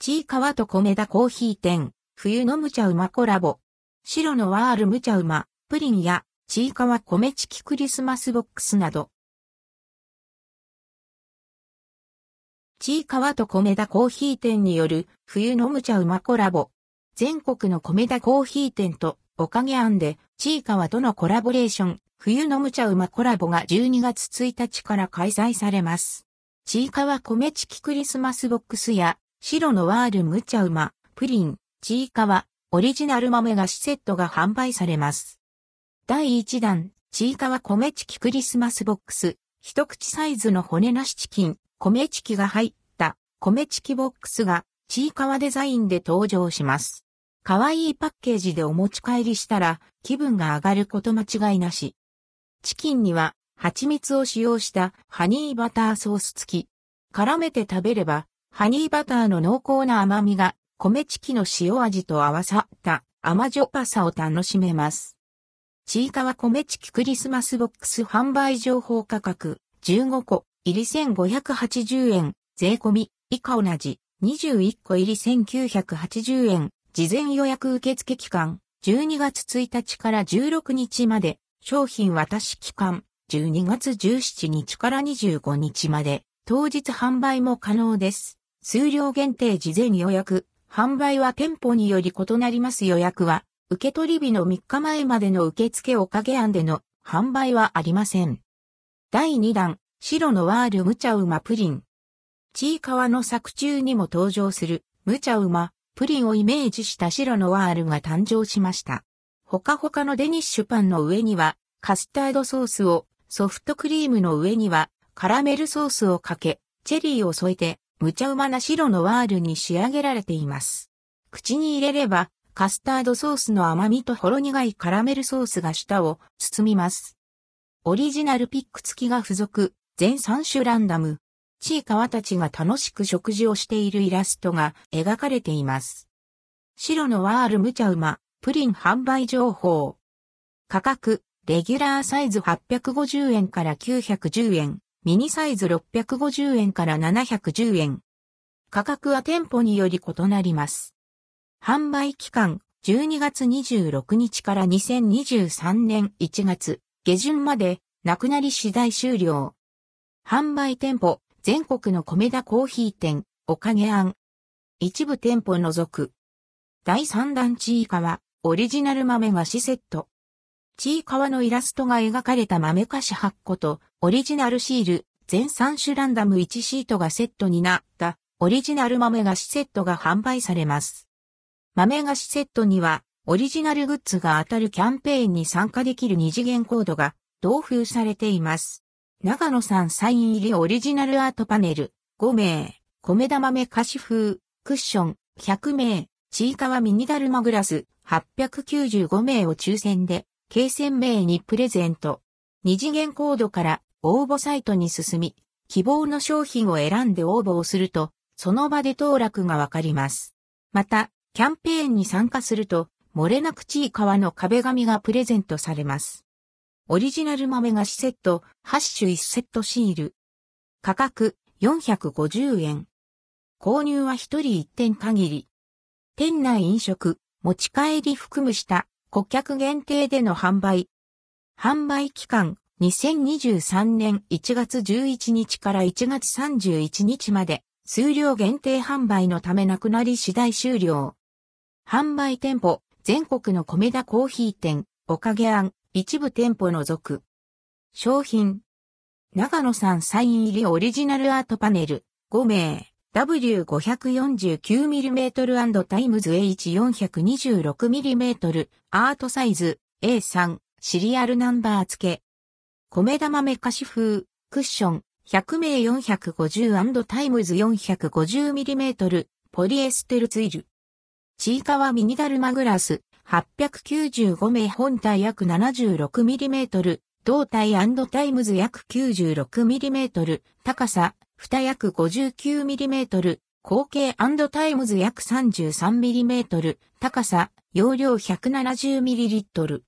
ちいかわと米田コーヒー店、冬のむちゃうまコラボ。白のワールむちゃうま、プリンや、ちいかわ米チキクリスマスボックスなど。ちいかわと米田コーヒー店による冬のむちゃうまコラボ。全国の米田コーヒー店とおかげ庵でちいかわとのコラボレーション冬のむちゃうまコラボが12月1日から開催されます。ちいかわ米チキクリスマスボックスや白のワールむちゃうま、プリン、ちいかわ、オリジナル豆菓子セットが販売されます。第1弾、ちいかわ米チキクリスマスボックス、一口サイズの骨なしチキン、米チキが入った米チキボックスがちいかわデザインで登場します。可愛いパッケージでお持ち帰りしたら気分が上がること間違いなし。チキンには蜂蜜を使用したハニーバターソース付き。絡めて食べればハニーバターの濃厚な甘みが米チキの塩味と合わさった甘じょっぱさを楽しめます。ちいかわ米チキクリスマスボックス販売情報価格15個入り1580円。税込み以下同じ。21個入り1980円。事前予約受付期間。12月1日から16日まで。商品渡し期間。12月17日から25日まで。当日販売も可能です。数量限定事前予約、販売は店舗により異なります予約は、受け取り日の3日前までの受付おかげ案での販売はありません。第2弾、白のワールムチャウマプリン。ちいかわの作中にも登場する、ムチャウマ、プリンをイメージした白のワールが誕生しました。ほかほかのデニッシュパンの上には、カスタードソースを、ソフトクリームの上には、カラメルソースをかけ、チェリーを添えて、無茶うまな白のワールに仕上げられています。口に入れれば、カスタードソースの甘みとほろ苦いカラメルソースが舌を包みます。オリジナルピック付きが付属、全3種ランダム。ちいかわたちが楽しく食事をしているイラストが描かれています。白のワール無茶うま、プリン販売情報。価格、レギュラーサイズ850円から910円。ミニサイズ650円から710円。価格は店舗により異なります。販売期間12月26日から2023年1月下旬までなくなり次第終了。販売店舗全国の米田コーヒー店おかげ庵。一部店舗除く。第3弾チーカワオリジナル豆菓子セット。ちいかわのイラストが描かれた豆菓子8個と、オリジナルシール、全3種ランダム1シートがセットになった、オリジナル豆菓子セットが販売されます。豆菓子セットには、オリジナルグッズが当たるキャンペーンに参加できる二次元コードが同封されています。長野さんサイン入りオリジナルアートパネル5名、米田豆菓子風、クッション100名、ちいかわミニダルマグラス895名を抽選で計線名にプレゼント。二次元コードから応募サイトに進み、希望の商品を選んで応募をすると、その場で当落がわかります。また、キャンペーンに参加すると、漏れなくちい革の壁紙がプレゼントされます。オリジナル豆菓子セット、8種1セットシール。価格、450円。購入は1人1点限り。店内飲食、持ち帰り含むした顧客限定での販売。販売期間、2023年1月11日から1月31日まで、数量限定販売のためなくなり次第終了。販売店舗、全国の米田コーヒー店、おかげ庵、一部店舗除く。商品。長野さんサイン入りオリジナルアートパネル、5名。W549mm& times H426mm アートサイズ A3 シリアルナンバー付け。コメダ豆菓子風クッション100名 450& times 450mm ポリエステルツイル。ちいかわミニダルマグラス895名本体約 76mm 胴体タイムズ約 96mm 高さ蓋約 59mm、口径タイムズ約 33mm、高さ、容量 170ml。